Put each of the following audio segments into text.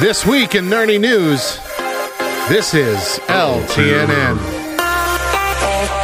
This week in Nerdy News, this is oh, LTNN.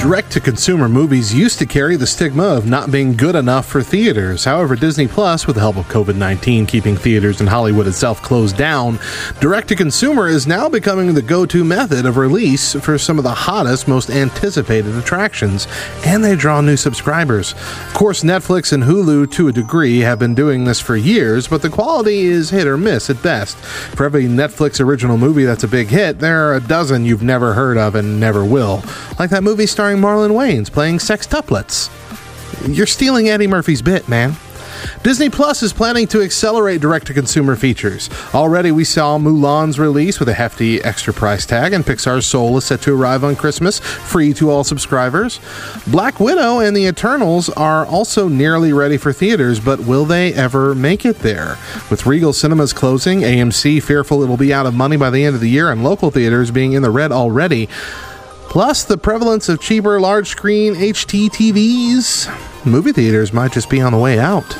Direct to consumer movies used to carry the stigma of not being good enough for theaters. However, Disney Plus, with the help of COVID 19 keeping theaters in Hollywood itself closed down, direct to consumer is now becoming the go to method of release for some of the hottest, most anticipated attractions, and they draw new subscribers. Of course, Netflix and Hulu, to a degree, have been doing this for years, but the quality is hit or miss at best. For every Netflix original movie that's a big hit, there are a dozen you've never heard of and never will. Like that movie starring Marlon Wayans playing sextuplets. You're stealing Eddie Murphy's bit, man. Disney Plus is planning to accelerate direct to consumer features. Already, we saw Mulan's release with a hefty extra price tag, and Pixar's Soul is set to arrive on Christmas, free to all subscribers. Black Widow and the Eternals are also nearly ready for theaters, but will they ever make it there? With Regal Cinemas closing, AMC fearful it'll be out of money by the end of the year, and local theaters being in the red already. Plus, the prevalence of cheaper large screen HD TVs. Movie theaters might just be on the way out.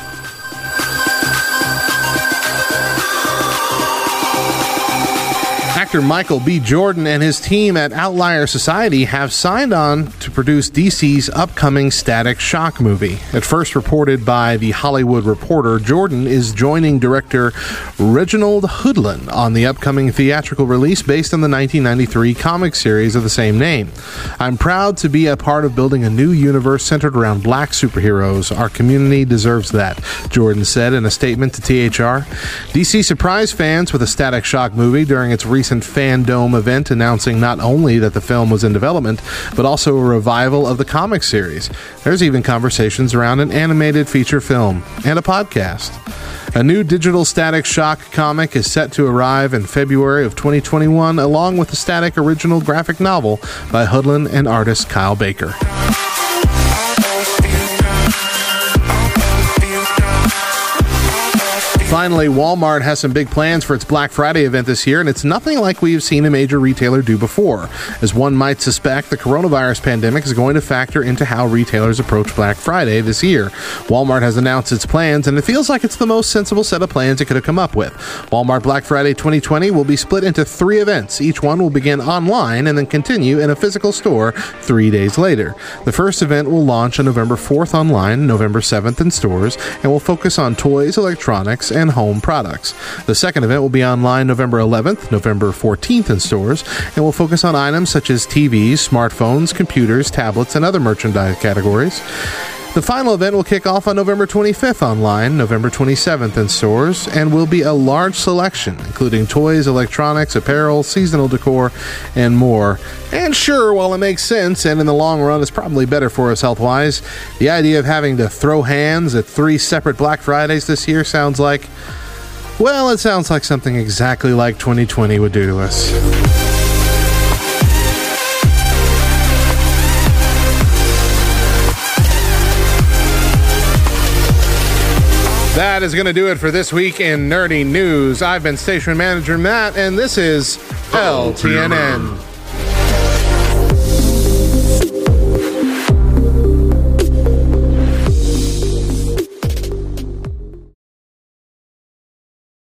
Actor Michael B. Jordan and his team at Outlier Society have signed on to produce DC's upcoming Static Shock movie. At first reported by The Hollywood Reporter, Jordan is joining director Reginald Hudlin on the upcoming theatrical release based on the 1993 comic series of the same name. I'm proud to be a part of building a new universe centered around black superheroes. Our community deserves that, Jordan said in a statement to THR. DC surprised fans with a Static Shock movie during its recent Fandome event announcing not only that the film was in development, but also a revival of the comic series. There's even conversations around an animated feature film and a podcast. A new digital Static Shock comic is set to arrive in February of 2021, along with the Static original graphic novel by Hudlin and artist Kyle Baker. Finally, Walmart has some big plans for its Black Friday event this year, and it's nothing like we've seen a major retailer do before. As one might suspect, the coronavirus pandemic is going to factor into how retailers approach Black Friday this year. Walmart has announced its plans, and it feels like it's the most sensible set of plans it could have come up with. Walmart Black Friday 2020 will be split into three events. Each one will begin online and then continue in a physical store three days later. The first event will launch on November 4th online, November 7th in stores, and will focus on toys, electronics, and home products. The second event will be online November 11th, November 14th in stores, and will focus on items such as TVs, smartphones, computers, tablets, and other merchandise categories. The final event will kick off on November 25th online, November 27th in stores, and will be a large selection, including toys, electronics, apparel, seasonal decor, and more. And sure, while it makes sense and in the long run is probably better for us health wise, the idea of having to throw hands at three separate Black Fridays this year sounds like. Well, it sounds like something exactly like 2020 would do to us. That is going to do it for this week in Nerdy News. I've been station manager Matt, and this is LTNN.